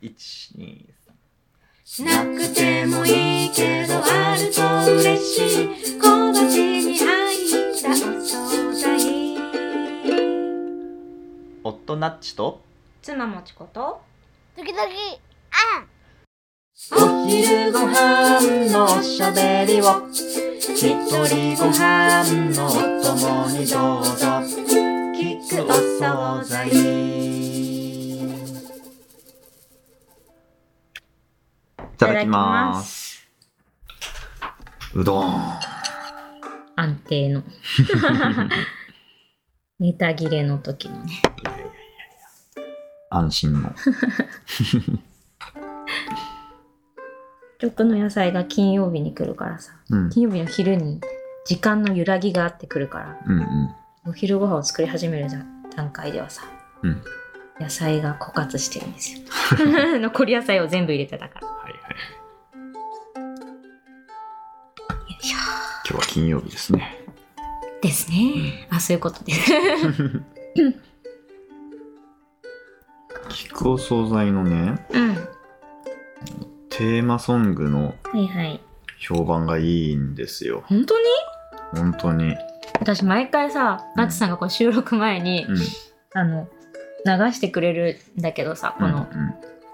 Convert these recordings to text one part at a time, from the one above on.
123なくてもいいけどあると嬉しい。小鉢に入ったお惣菜夫ナッチと妻もちこと。時々お昼ご飯のおしゃべりを。一人ご飯のお供にどうぞ。聞くお惣菜ただきます。うどん。安定の。ネタ切れの時のね。安心の。曲の野菜が金曜日に来るからさ。うん。金曜日の昼に時間の揺らぎがあってくるから。うんうん。お昼ご飯を作り始める段階ではさうん。野菜が枯渇してるんですよ。残り野菜を全部入れてたからしょ今日は金曜日ですね。ですね。あそういうことで。す聞くお惣菜のねうん。テーマソングのはいはい。評判がいいんですよ。本当に？本当に。私毎回さうん。ナッツさんがこれ収録前に、うん。あの流してくれるんだけどさこの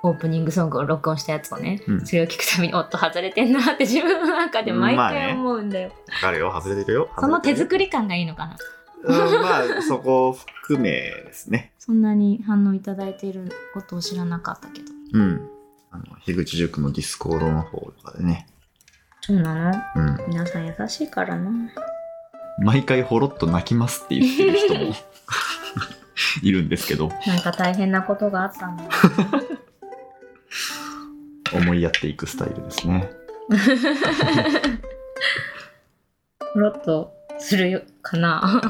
オープニングソングを録音したやつをね、うん。それを聞くたびにおっと外れてんなって自分の中で毎回思うんだよ、わかるよ。外れてるよ。その手り作り感がいいのかな？うんまあそこを含めですね。そんなに反応いただいていることを知らなかったけど。うん。あの樋口塾のディスコードの方とかでね。そうなの？うん。皆さん優しいからな。毎回ほろっと泣きますって言ってる人も いるんですけど。なんか大変なことがあったんだ。よ思いやっていくスタイルですね。ほろっとするよかな？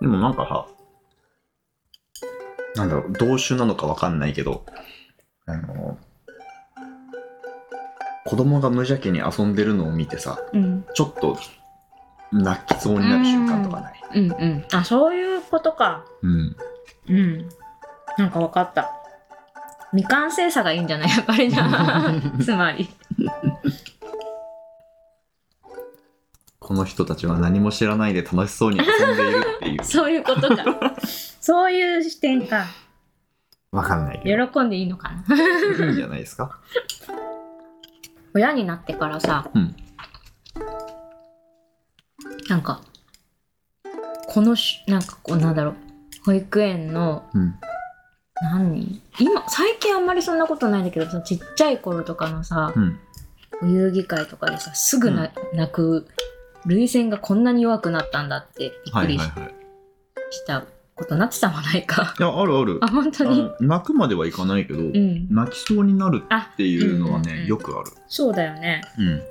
でもなんかさなんだろう同種なのかわかんないけどあの子供が無邪気に遊んでるのを見てさうん。ちょっと泣きそうになる瞬間とかない？うんうん。あそういうことか。うん。うん。なんか分かった未完成さがいいんじゃない？やっぱりな。つまり。この人たちは何も知らないで楽しそうに遊んでいるっていう。そういうことか。そういう視点か。わかんないけど。喜んでいいのかな？いいんじゃないですか？親になってからさ、うん。なんかこのしなんかこうなんだろう。保育園のうん何？人今最近あんまりそんなことないんだけどさちっちゃい頃とかのさうん。お遊戯会とかでさすぐな、泣く涙腺がこんなに弱くなったんだってびっくりし,、はいはいはい。たことなってたもないか。いやあるある。あ本当あにの泣くまではいかないけど、うん。泣きそうになるあっていうのはね、うんうんうん。よくある。そうだよね。うん。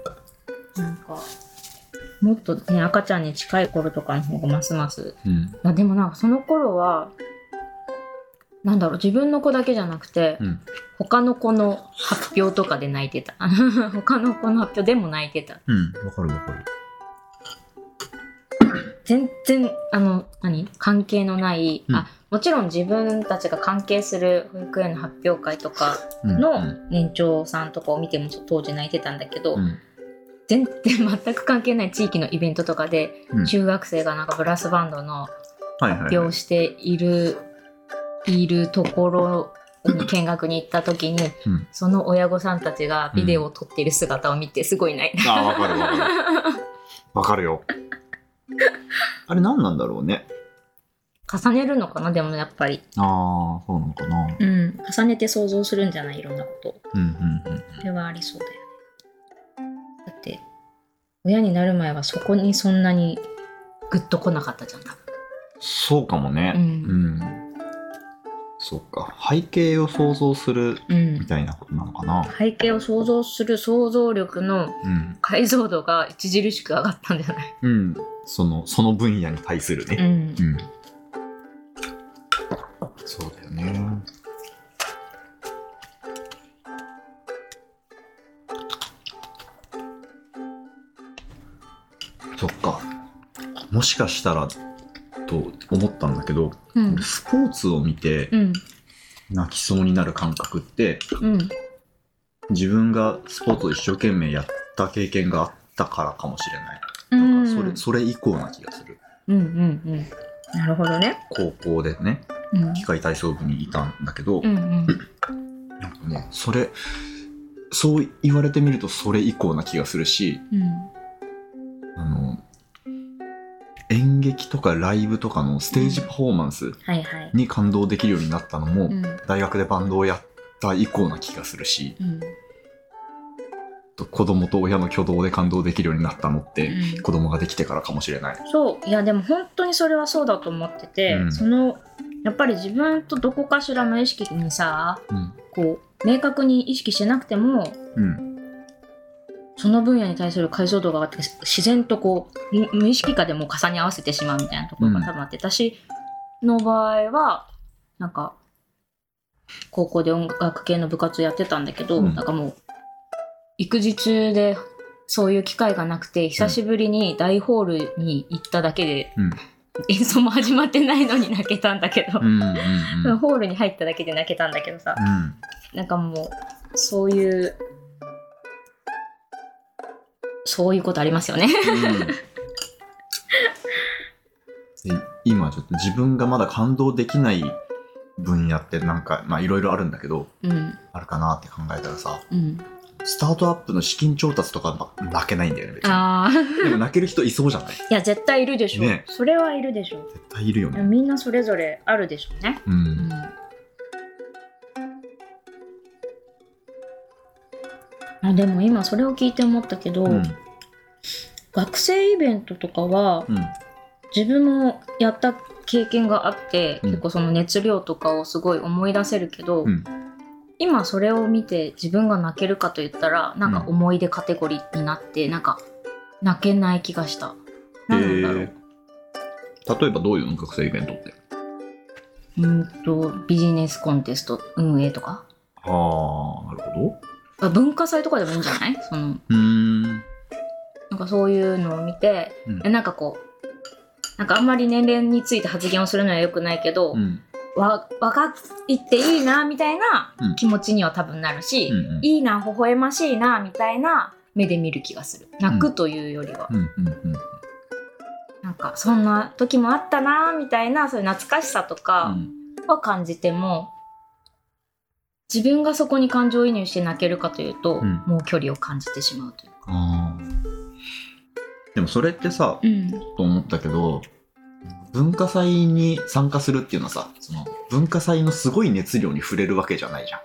なんかもっとね赤ちゃんに近い頃とかの方がますます。うん。まあでもなんかその頃はなんだろう自分の子だけじゃなくて、うん。他の子の発表とかで泣いてた。他の子の発表でも泣いてた。うんわかるわかる。全然あの何？関係のない、うん。あもちろん自分たちが関係する保育園の発表会とかうんの年長さんとかを見ても当時泣いてたんだけど、うん。全然全く関係ない地域のイベントとかで、うん。中学生がなんかブラスバンドの発表をしている、いるところに見学に行った時に、うんその親御さんたちがビデオを撮っている姿を見てすごい泣いた。あわかるわかる わかるよあれ何なんだろうね重ねるのかなでもやっぱり。ああそうなのかなうん。重ねて想像するんじゃないいろんなことを。うんうんうんそれはありそうだよね。だって、親になる前はそこにそんなにグッと来なかったじゃん、多分。そうかもねうんうんそうか。背景を想像するうん。み。たいなことなのかな。背景を想像する想像力のうん。解像度が著しく上がったんじゃない？うん。そのその分野に対するね。うん。う。ん。そうだよね。そっか。もしかしたらと思ったんだけど、うん。スポーツを見て、うん。泣きそうになる感覚ってうん。自分がスポーツを一生懸命やった経験があったからかもしれない。うん。なんかそれそれ以降な気がする。うんうんうん。なるほどね。高校でね、うん。機械体操部にいたんだけど、うんうん。なんかね、それ、そう言われてみるとそれ以降な気がするし、うん。あの、演劇とかライブとかのステージパフォーマンス。に感動できるようになったのも、うん。大学でバンドをやった以降な気がするし、うん。子供と親の挙動で感動できるようになったのって、うん子供ができてからかもしれない。そういやでも本当にそれはそうだと思ってて、うんそのやっぱり自分とどこかしら無意識にさうん。こう明確に意識してなくてもうん。その分野に対する解像度が上がって自然とこう無無意識化でも重ね合わせてしまうみたいなところが多分あって、私の場合はなんか高校で音楽系の部活やってたんだけど、うんなんかもう育児中でそういう機会がなくて久しぶりに大ホールに行っただけで、うん演奏も始まってないのに泣けたんだけど、うん。うん。うん。ホールに入っただけで泣けたんだけどさ、うん。なんかもうそういうそういうことありますよね。で今ちょっと自分がまだ感動できない分野ってなんかまあいろいろあるんだけどうん。あるかなって考えたらさうん、スタートアップの資金調達とかま泣けないんだよね別に。でも泣ける人いそうじゃない？いや絶対いるでしょ、ね。それはいるでしょ。絶対いるよね。みんなそれぞれあるでしょうね、ううんあでも今それを聞いて思ったけど、うん。学生イベントとかはうん。自分もやった経験があって、うん。結構その熱量とかをすごい思い出せるけど、うん。今それを見て自分が泣けるかと言ったらなんか思い出カテゴリーになって、なんか泣けない気がした。なんだろう。えー。例えばどういうの？学生イベントって。うんとビジネスコンテスト運営とか。ああなるほどあ文化祭とかでもいいんじゃない？そのうーん。なんかそういうのを見て、うん。えなんかこうなんかあんまり年齢について発言をするのは良くないけど、うん。わ若いっていいなみたいなうん。気持ちには多分なるし、うんうん。いいな微笑ましいなみたいな目で見る気がする。泣くというよりは、うん。うんうんなんかそんな時もあったなみたいなそういう懐かしさとかは感じても、自分がそこに感情移入して泣けるかというと、うんもう距離を感じてしまうというか。でもそれってさうんと思ったけど文化祭に参加するっていうのはさその文化祭のすごい熱量に触れるわけじゃないじゃん。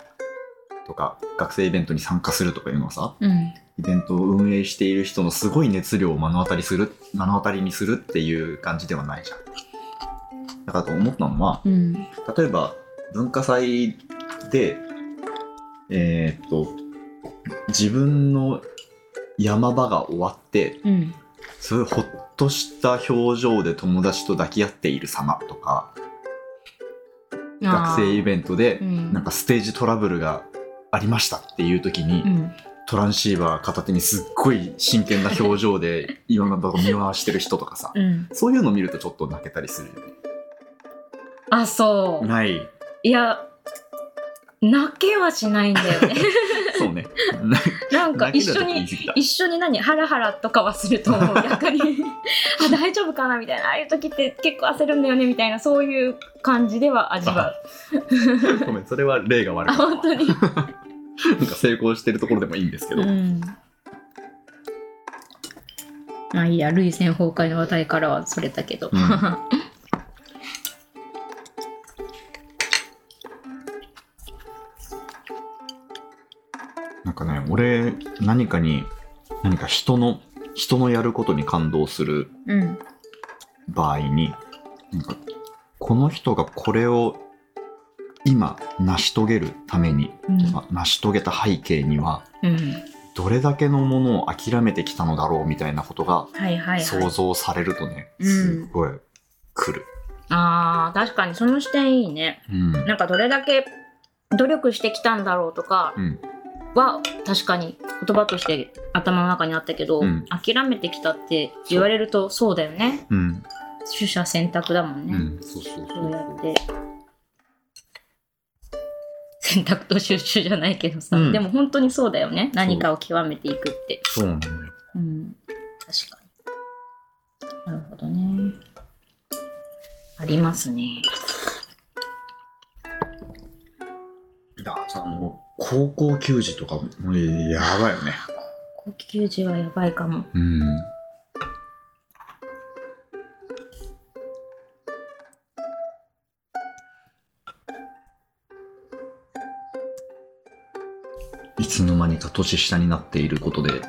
とか学生イベントに参加するとかいうのはさうんイベントを運営している人のすごい熱量を目の当たりする目の当たりにするっていう感じではないじゃん。だからと思ったのはうん例えば文化祭でえーっと自分の山場が終わってうん。そういうほっとした表情で友達と抱き合っている様とか学生イベントでンなんかステージトラブルがありましたっていう時に、うん。トランシーバー片手にすっごい真剣な表情で いろんなとこ見回してる人とかさうん、そういうの見るとちょっと泣けたりするよね。あそう。ない。いや泣けはしないんだよね。そうね。なんか一緒に一緒に何ハラハラとかはすると思う逆に。あ大丈夫かなみたいな。ああいう時って結構焦るんだよねみたいなそういう感じでは味わう。ごめん、それは例が悪あかったわ。本当に。なんか成功してるところでもいいんですけど。うん。まあいいや涙腺崩壊の話題からはそれたけど、うんかね、俺、何かに、何か人の、人のやることに感動するうん場合に、なんか、この人がこれを今成し遂げるために、うんまあ成し遂げた背景には、うんどれだけのものを諦めてきたのだろうみたいなことがはいはいはい想像されるとね、うんすごい来る。あー確かにその視点いいねうん。なんかどれだけ努力してきたんだろうとかうん。は確かに言葉として頭の中にあったけど、うん。諦めてきたって言われるとそうだよね。うん。取捨選択だもんね、うん。そうそうそうそう。やって。選択と収集じゃないけどさ、うん。でも本当にそうだよね。何かを極めていくって。そうなのよ。うん。確かに。なるほどね。ありますね。いや、さ、も。う、高校球児とか、もうやばいよね。高級時はやばいかもうん。いつの間にか年下になっていることで評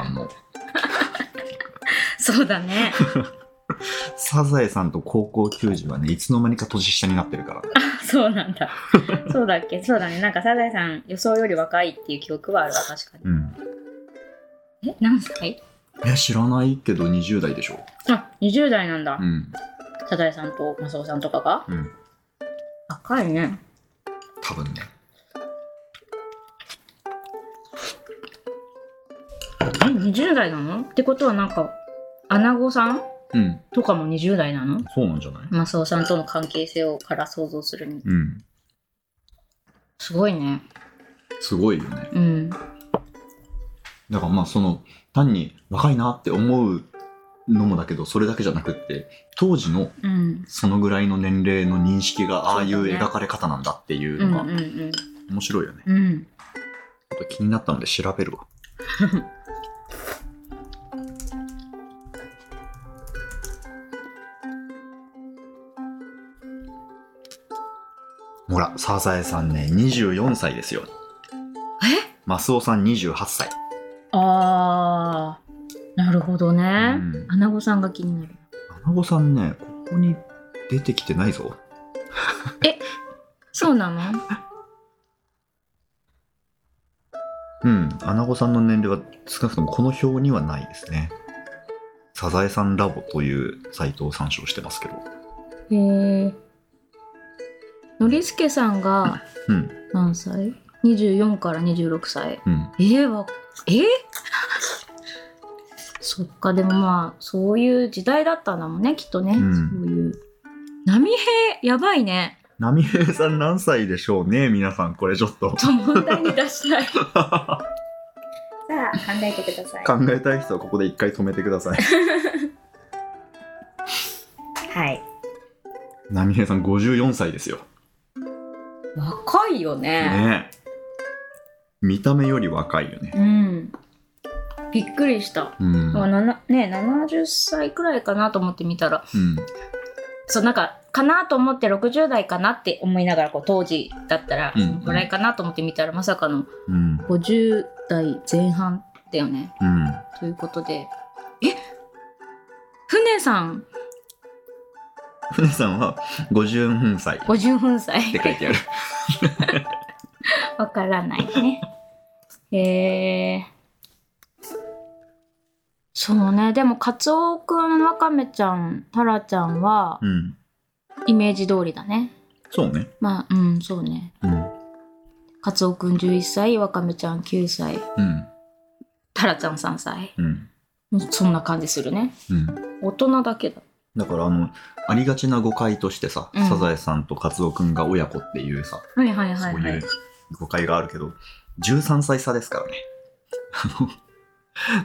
判のそうだね サザエさんと高校球児はねいつの間にか年下になってるからそうなんだ。そうだっけ？そうだね。なんかサザエさん予想より若いっていう記憶はあるわ確かうん。にえ？何歳？え知らないけど20代でしょ。あ20代なんだ、うん。サザエさんとマスオさんとかが？うん。若いね。多分ね。え？20代なの？ってことはなんかアナゴさん？うん。とかも20代なの？そうなんじゃない？マスオさんとの関係性をから想像するに。うん。すごいね。すごいよね。うん。だからまあその単に若いなって思うのもだけどそれだけじゃなくって当時のうん。そのぐらいの年齢の認識がああいうそうだね描かれ方なんだっていううんのがうんうん。面白いよね。うん。ちょっと気になったので調べるわ。ほら、サザエさんね、24歳ですよ。え？マスオさん28歳。あーなるほどね、うんアナゴさんが気になるアナゴさんね、ここに出てきてないぞ。そうなの？うん、アナゴさんの年齢は少なくともこの表にはないですね。サザエさんラボというサイトを参照してますけど。へえノリスケさんがうん、何歳 ?24 から26歳うん。えー、わえー？そっかでもまあそういう時代だったんだもんねきっとね、うんそういう波平やばいね波平さん何歳でしょうね皆さん、これちょっと。ちょ問題に出したい さあ考えてください考えたい人はここで一回止めてください。はい波平さん54歳ですよ。若いよねねえ。見た目より若いよね。うんびっくりした、うん。ね70歳くらいかなと思って見たらうん。そうなんかかなと思って60代かなって思いながらこう当時だったらうんそのぐらいかなと思って見たらまさかのうん。50代前半だよねうん。ということでえ船さん船さんは50歳っ50分歳て書いてある。わからないねへえそうねでもカツオくんワカメちゃんタラちゃんはうん。イメージ通りだねそうね。まあうんそうねうん。カツオくん11歳ワカメちゃん9歳うん。タラちゃん3歳うん。そんな感じするねうん。大人だけだだからあの、ありがちな誤解としてさ、うん。サザエさんとカツオくんが親子っていうさ、はいはいはいそうはいいう誤解があるけど、13歳差ですからね。あの、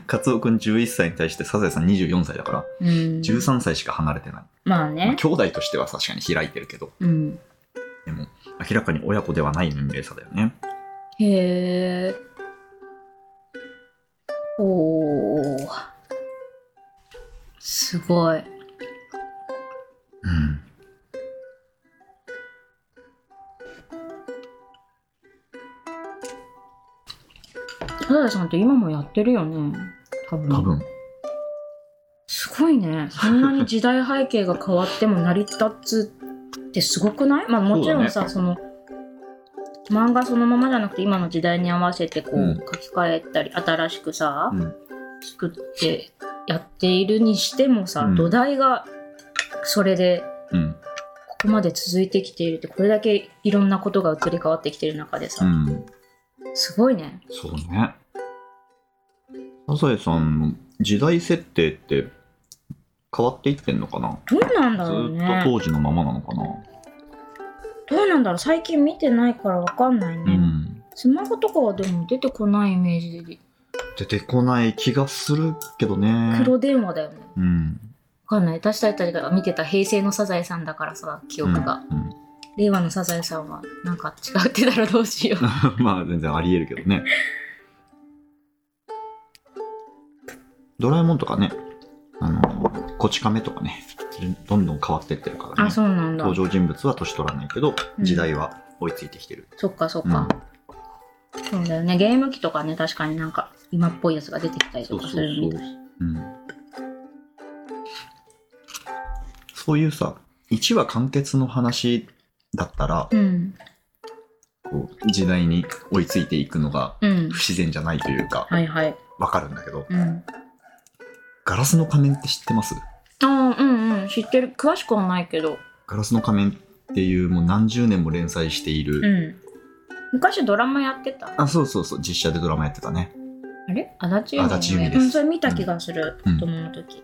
カツオくん11歳に対してサザエさん24歳だから、うん。13歳しか離れてない。まあまあね兄弟としては確かに開いてるけど、うん。でも明らかに親子ではない年齢差だよね。へえおー。すごいうん。サザエさんって今もやってるよね多分多分。すごいねそんなに時代背景が変わっても成り立つってすごくない？まあもちろんさそ,、の漫画そのままじゃなくて今の時代に合わせてこう、うん書き換えたり新しくさ、うん。作ってやっているにしてもさ、うん土台がそれでうん。ここまで続いてきているってこれだけいろんなことが移り変わってきてる中でさ、うん。すごいねそうね。サザエさんの時代設定って変わっていってんのかな？どうなんずだろうーっとね当時のままなのかな？どうなんだろう最近見てないからわかんないね、うん。スマホとかはでも出てこないイメージで出てこない気がするけどね。黒電話だよねうん。わかんない私たちが見てた平成のサザエさんだからさ記憶が、うん。うん令和のサザエさんはなんか違ってたらどうしよう まあ全然ありえるけどね。ドラえもんとかね、あの、こち亀とかね、どんどん変わってってるからあね。そうなんだ登場人物は年取らないけど、うん時代は追いついてきてる。そっかそっうんか、そうだよねゲーム機とかね確かになんか今っぽいやつが出てきたりとかするみたいうん。そういうさ、1話完結の話だったら、うん。こう時代に追いついていくのがうん。不自然じゃないというか、はいはい。わかるんだけど、うん。ガラスの仮面って知ってます？ああうんうん。知ってる。詳しくはないけど。ガラスの仮面っていうもう何十年も連載している、うん。昔ドラマやってた？あ、そうそうそう、実写でドラマやってたね。あれ？足立由美足立由美です。うん、それ見た気がする、うん。子供の時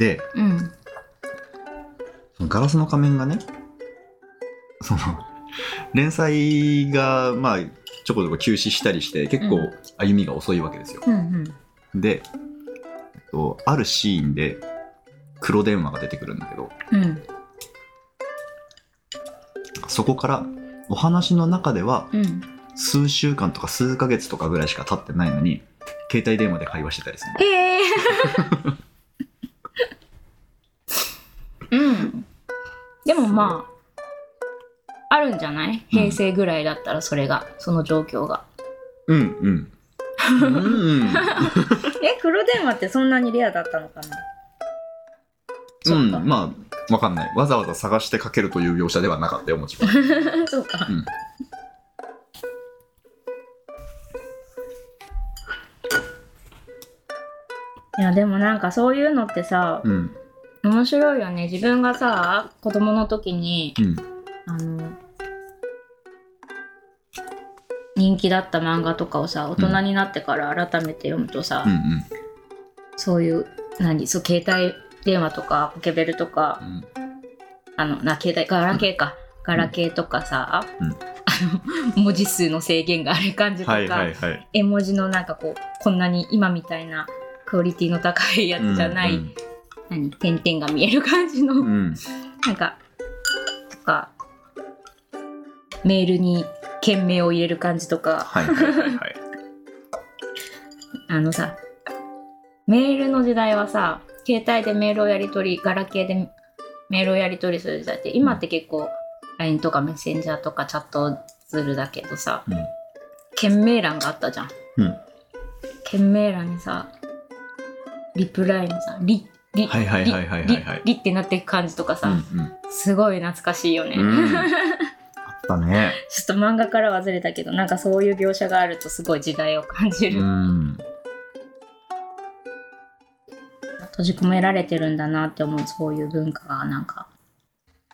で、うん。そのガラスの仮面がね、その、連載が、まあ、ちょこちょこ休止したりして、結構うん。歩みが遅いわけですよ。うんうん。で、えっと、あるシーンで黒電話が出てくるんだけど、うん。そこからお話の中ではうん。数週間とか数ヶ月とかぐらいしか経ってないのに、携帯電話で会話してたりするの。ええまああるんじゃない？平成ぐらいだったらそれが、その状況がうんうん。うん。え黒電話ってそんなにレアだったのかな？うん、そっかまあ、わかんない。わざわざ探してかけるという描写ではなかったよ、もちろん。そうか、うんいやでもなんかそういうのってさうん。面白いよね。自分がさ子供の時にうん。あの人気だった漫画とかをさ大人になってから改めて読むとさ、うんうん。そういう何そう携帯電話とかポケベルとかうん。あのな携帯ガラケーか。ガラケーとかさ、うん。あの文字数の制限がある感じとか、はいはいはい。絵文字のなんかこうこんなに今みたいなクオリティの高いやつじゃない、うん何点々が見える感じの、うん。うんなんかとかメールに件名を入れる感じとかはいはいはいはい。あのさメールの時代はさ携帯でメールをやり取りガラケーでメールをやり取りする時代って今って結構 LINE とかメッセンジャーとかチャットツールだけどさうん件名欄があったじゃんうん。件名欄にさリプライにさリリはいはいはいはいはいはいってなっていく感じとかさ、うんうん。すごい懐かしいよね、うんあったね。ちょっと漫画からはずれたけどなんかそういう描写があるとすごい時代を感じうる、ん。閉じ込められてるんだなって思うそういう文化がなんか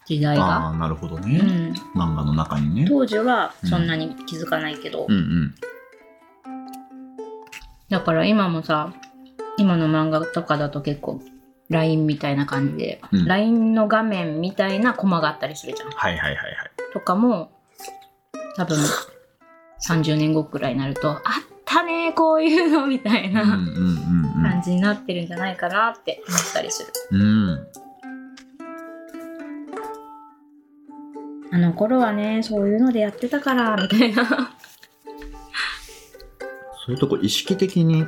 時代あが、あ、なるほどね。うん、漫画の中にね。当時はそんなに気づかないけど、うんうん。だから今もさ今の漫画とかだと結構 LINE みたいな感じで、うん LINE の画面みたいなコマがあったりするじゃんはいはいはいはい。とかも多分30年後くらいになるとあったねこういうのみたいな、感じになってるんじゃないかなって思ったりする。うん。うん。あの頃はね、そういうのでやってたから、みたいな。そういうとこ意識的に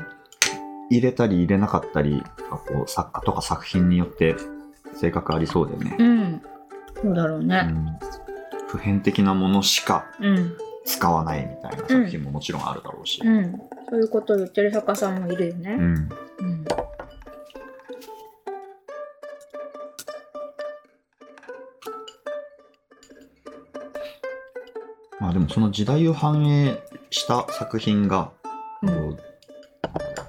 入れたり入れなかったり、こう作家とか作品によって性格ありそうだよね。うん。そうだろうね。うん普遍的なものしかうん。使わないみたいな作品ももちろんあるだろうし。うん。そういうことを言ってる作家さんもいるよね。うん。うん。まあでもその時代を反映した作品が、うん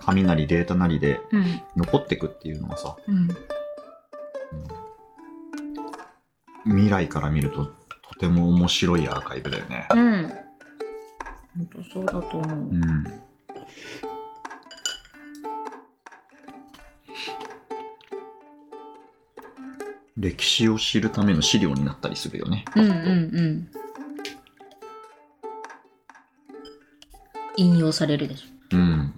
紙なりデータなりでうん。残ってくっていうのはさ、うん。未来から見るととても面白いアーカイブだよね。うん。本当そうだと思う。うん。歴史を知るための資料になったりするよね。うんうんうん。引用されるでしょ。うん。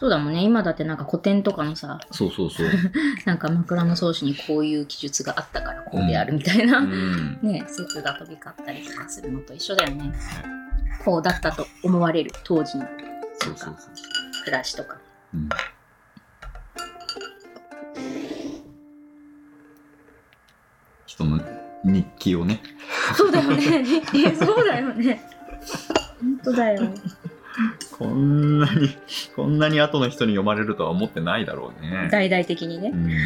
そうだもんね。今だってなんか古典とかのさ、そうそうそう。なんか枕草子にこういう記述があったからこうであるみたいな、うん。ね、説が飛び交ったりとかするのと一緒だよね。こうだったと思われる当時のそうそうそう。暮らしとか。うん人の日記をね。そうだよね。えそうだよね。本当だよ。こんなに、こんなに後の人に読まれるとは思ってないだろうね。大々的にねう。ん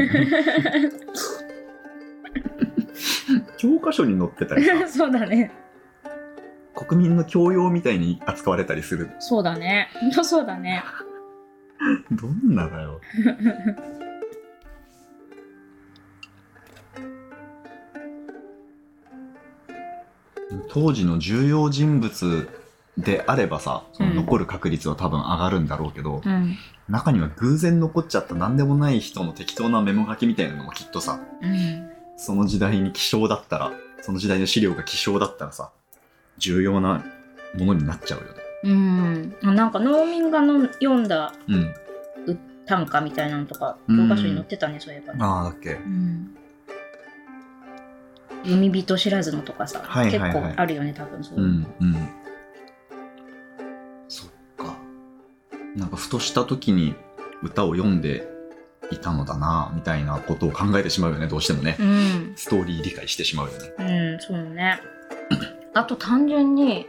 教科書に載ってたりさ、そうだね。国民の教養みたいに扱われたりする。そうだね。本当そうだね。どんなだよ。当時の重要人物であればさ、そのうん残る確率は多分上がるんだろうけど、うん。中には偶然残っちゃった何でもない人の適当なメモ書きみたいなのもきっとさ、うん。その時代に希少だったら、その時代の資料が希少だったらさ、重要なものになっちゃうよね。うん。なんか農民がの読んだうん。短歌みたいなのとか、うん教科書に載ってたね、そういえばね。ああ、だっけうん。読み人知らずのとかさ、はいはいはい結構あるよね、多分そういうう。ん、うん。なんかふとした時に歌を読んでいたのだな、みたいなことを考えてしまうよね、どうしてもね。うん。ストーリー理解してしまうよね。うん、そうね。あと単純に、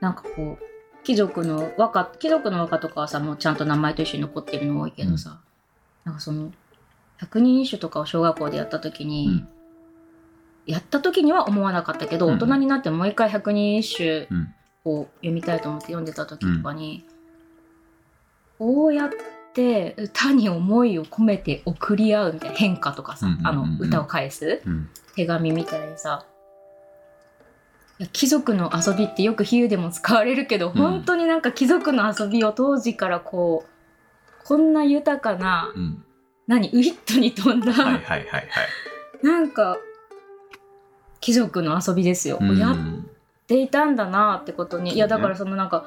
なんかこう、貴族の和歌、貴族の和歌とかはさ、もうちゃんと名前と一緒に残ってるの多いけどさ、なんかその、百人一首とかを小学校でやった時に、うんやった時には思わなかったけど、うん大人になってもう一回百人一首うん。を読みたいと思って読んでた時とかに、こうやって歌に思いを込めて送り合うみたいな変化とかさ、うんうんうんうんあの歌を返すうん。手紙みたいにさいや貴族の遊びってよく比喩でも使われるけど、本当になんか貴族の遊びを当時からこうこんな豊かなうん。何ウィットに富んだ、はいはいはいはい。なんか貴族の遊びですよ、うんやっていたんだなってことにいやだからそのなんか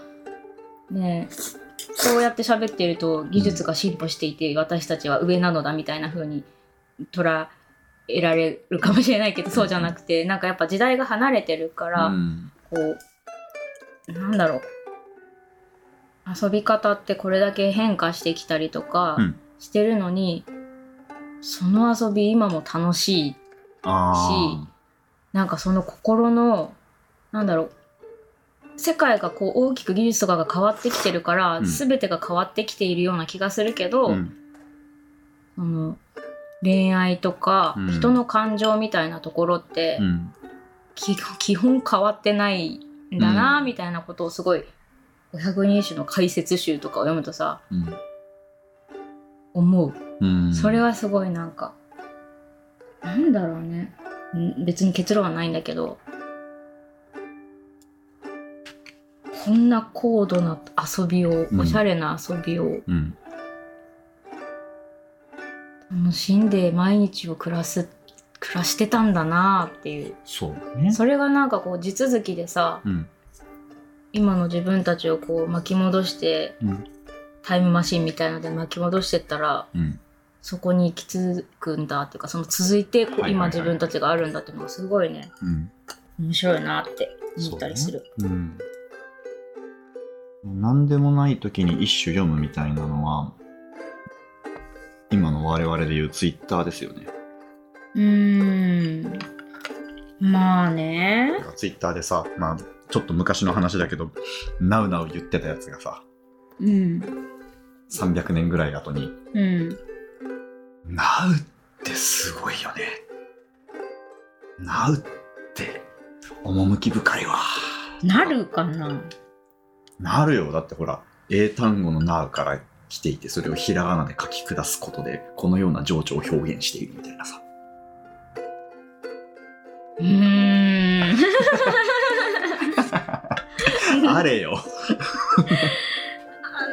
ねえそうやって喋ってると技術が進歩していて、私たちは上なのだみたいな風に捉えられるかもしれないけどそうじゃなくてなんかやっぱ時代が離れてるから、うん。こうなんだろう。遊び方ってこれだけ変化してきたりとかうん。してるのに、その遊び今も楽しいあなんかその心のなんだろう世界がこう大きく技術とかが変わってきてるから、うん全てが変わってきているような気がするけど、あ。うん。その恋愛とか、うん人の感情みたいなところって、うん。き基本変わってないんだな、うんみたいなことをすごい500人種の解説集とかを読むとさうん。思う、うん。それはすごいなんかなんだろうねん別に結論はないんだけどこんな高度な遊びを、うんおしゃれな遊びをうん。楽しんで毎日を暮らす暮らしてたんだなっていうそうね。それがなんかこう地続きでさうん。今の自分たちをこう巻き戻してうん。タイムマシンみたいので巻き戻してったらうん。そこに行き着くんだっていうかその続いて今自分たちがあるんだっていうのがすごいねうん。面白いなって思ったりする。うん。何でもない時に一首読むみたいなのは、今の我々で言うツイッターですよね。うーんまあねツイッターでさ、まあ、ちょっと昔の話だけど、なうなう言ってたやつがさ、うん300年ぐらい後に、うんなうってすごいよね。なうって、趣深いわ。なるかな？なるよ。だってほら、英単語のなうから来ていて、それをひらがなで書き下すことで、このような情緒を表現しているみたいなさ。うーん あれよ。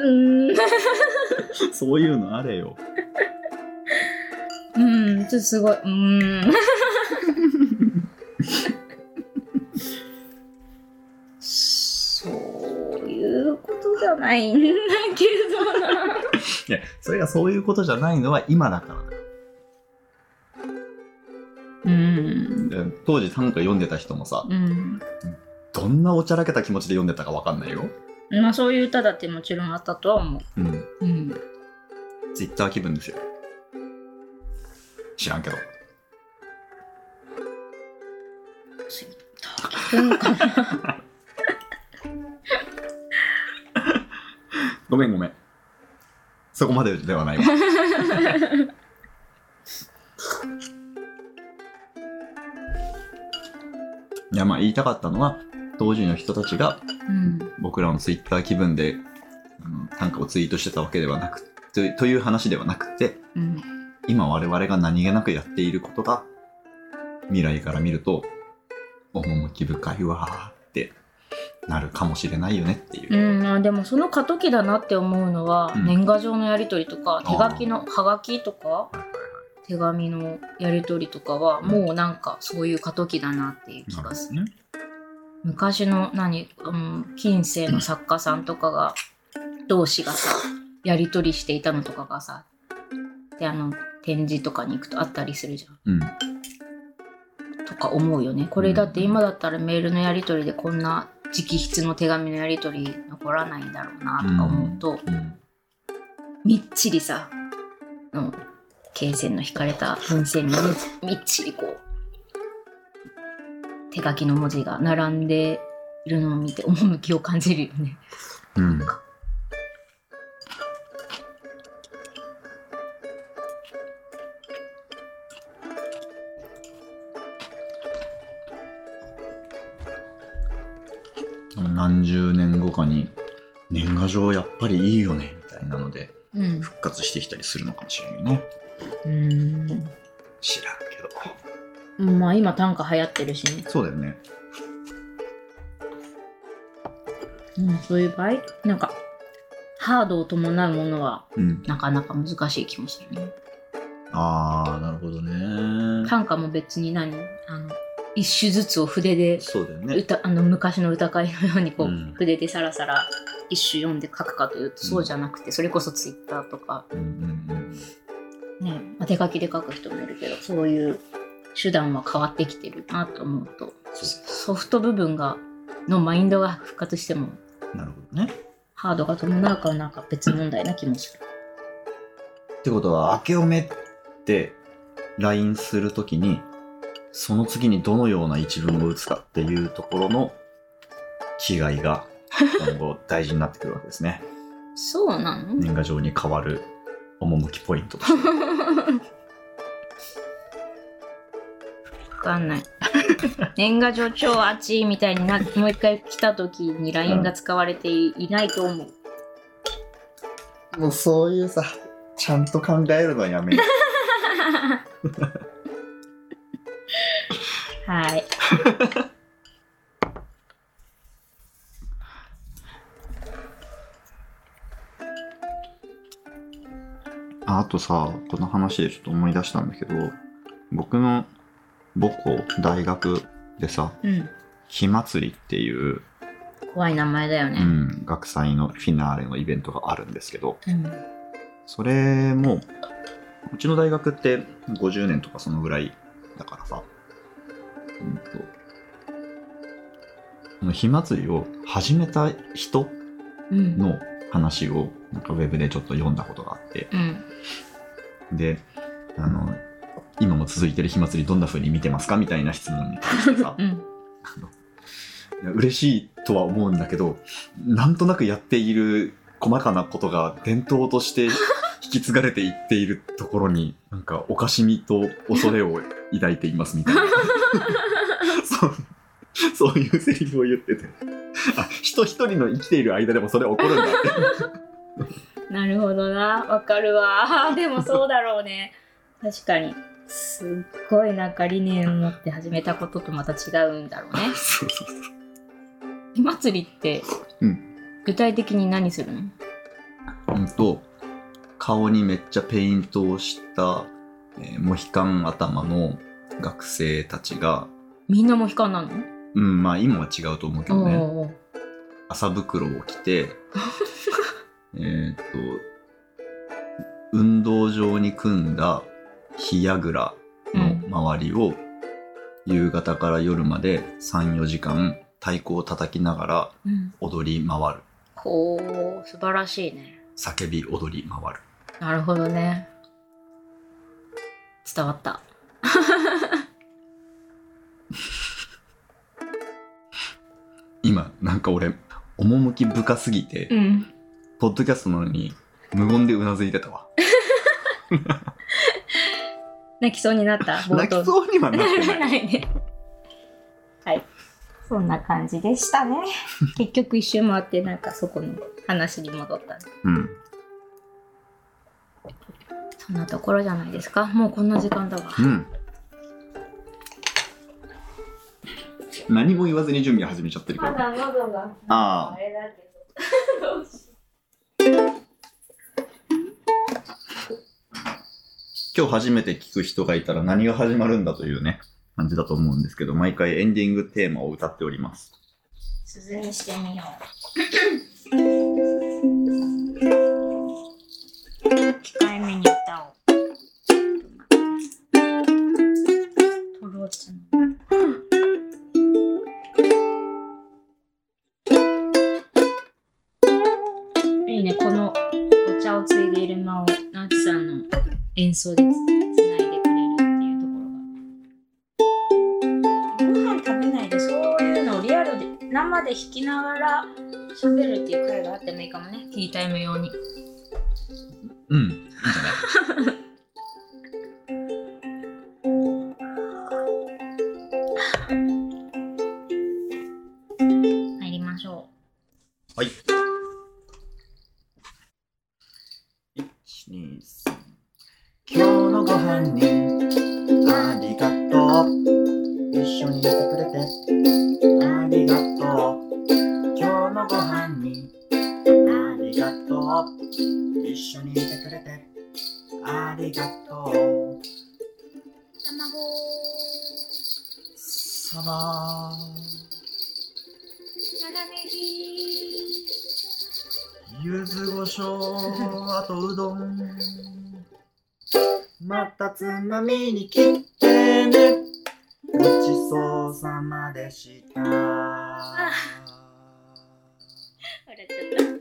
うーんそういうのあれよ。うん、ちょっとすごい。うーん。じゃないんだけどな。いや、それがそういうことじゃないのは今だからだようん。で当時短歌読んでた人もさ、うん。どんなおちゃらけた気持ちで読んでたかわかんないよ。まあそういう歌だってもちろんあったとは思うん。う。うん。ツイッター気分ですよ。知らんけど。ツイッター気分かな。ごめんごめん。そこまでではないわ。いやまあ言いたかったのは当時の人たちがうん。僕らのツイッター気分で、うん、短歌をツイートしてたわけではなくとという話ではなくてうん。今我々が何気なくやっていることが未来から見ると趣深いわなるかもしれないよねっていう。うん、まあでもその過渡期だなって思うのは、うん年賀状のやり取りとか手書きのハガキとか手紙のやり取りとかはもうなんかそういう過渡期だなっていう気がする。なる昔の何、うん、近世の作家さんとかが同士がさやり取りしていたのとかがさであの展示とかに行くとあったりするじゃん。うん。とか思うよね。これだって今だったらメールのやり取りでこんな直筆の手紙のやり取り残らないんだろうなとか思うと、うん。みっちりさ、うん、罫線の引かれた文線にみみっちりこう、手書きの文字が並んでいるのを見て趣を感じるよね。うん。何十年後かに年賀状やっぱりいいよねみたいなのでうん。復活してきたりするのかもしれないねうん。知らんけどまあ今短歌流行ってるしね。そうだよねうん、そういう場合、なんか、ハードを伴うものはうんなかなか難しい気もするね。ああなるほどね短歌も別に何？あの、一首ずつを筆でそうだよね。歌あの昔の歌会のようにこう、うん。筆でさらさら一首読んで書くかというとそうじゃなくて、それこそツイッターとか、うんうんね。まあ、手書きで書く人もいるけどそういう手段は変わってきてるなと思うと。ソフト部分がのマインドが復活してもうんなるほどね。ハードが伴うかはなんか別問題な気もする。ってことは、明けおめって LINE するときに、その次にどのような一文を打つかっていうところの気概が今後大事になってくるわけですね。そうなの、年賀状に変わる趣ポイントとして。わかんない。年賀状超熱いみたいになもう一回来た時に LINE が使われていないと思う。もうそういうさ、ちゃんと考えるのはやめよ はい。ああとさ、この話でちょっと思い出したんだけど、僕の母校、大学でさ、うん。火祭りっていう、怖い名前だようね。ん、学祭のフィナーレのイベントがあるんですけど、うん。それも、うちの大学って50年とかそのぐらいだからさ、うんと、この火祭りを始めた人うん。の話をなんかウェブでちょっと読んだことがあって、うん。で、あの、今も続いてる火祭りどんな風に見てますかみたいな質問に対してさ、うん。嬉しいとは思うんだけど、なんとなくやっている細かなことが伝統として引き継がれていっているところに、なんかおかしみと恐れを抱いていますみたいな。そういうセリフを言ってて。あ、人一人の生きている間でもそれ起こるんだって。なるほどな。わかるわ。でもそうだろうね。確かに。すっごいなんか理念を持って始めたこととまた違うんだろうね。そうそうそう。火祭りって、うん具体的に何するの？うんと、顔にめっちゃペイントをしたえーモヒカン頭の学生たちが、みんなも悲観なの？うん、まあ今は違うと思うけどね、おー麻袋を着て、えーっと、運動場に組んだ火櫓の周りを、夕方から夜まで3、4時間太鼓を叩きながらうん。踊り回る。ほう素晴らしいね。叫び踊り回る。なるほどね。伝わった なんか俺、趣深すぎて、うんポッドキャストなのに無言でうなずいてたわ。泣きそうになった泣きそうにはなってない。ね。はい。そんな感じでしたね。結局一周回ってなんかそこの話に戻ったね。うん。そんなところじゃないですか。もうこんな時間だわ。うん。何も言わずに準備始めちゃってるけど。だ喉がああれだけど。どうし今日初めて聞く人がいたら何が始まるんだというね、感じだと思うんですけど、毎回エンディングテーマを歌っております。鈴にしてみよう。控えめに歌おう。トローチの。演奏でつないでくれるっていうところが。ご飯食べないでそういうのをリアルで生で弾きながら喋るっていう会があってもいいかもねティータイム用にうん。いいんじゃない？またつまみに切ってね。ごちそうさまでした。笑っちゃった。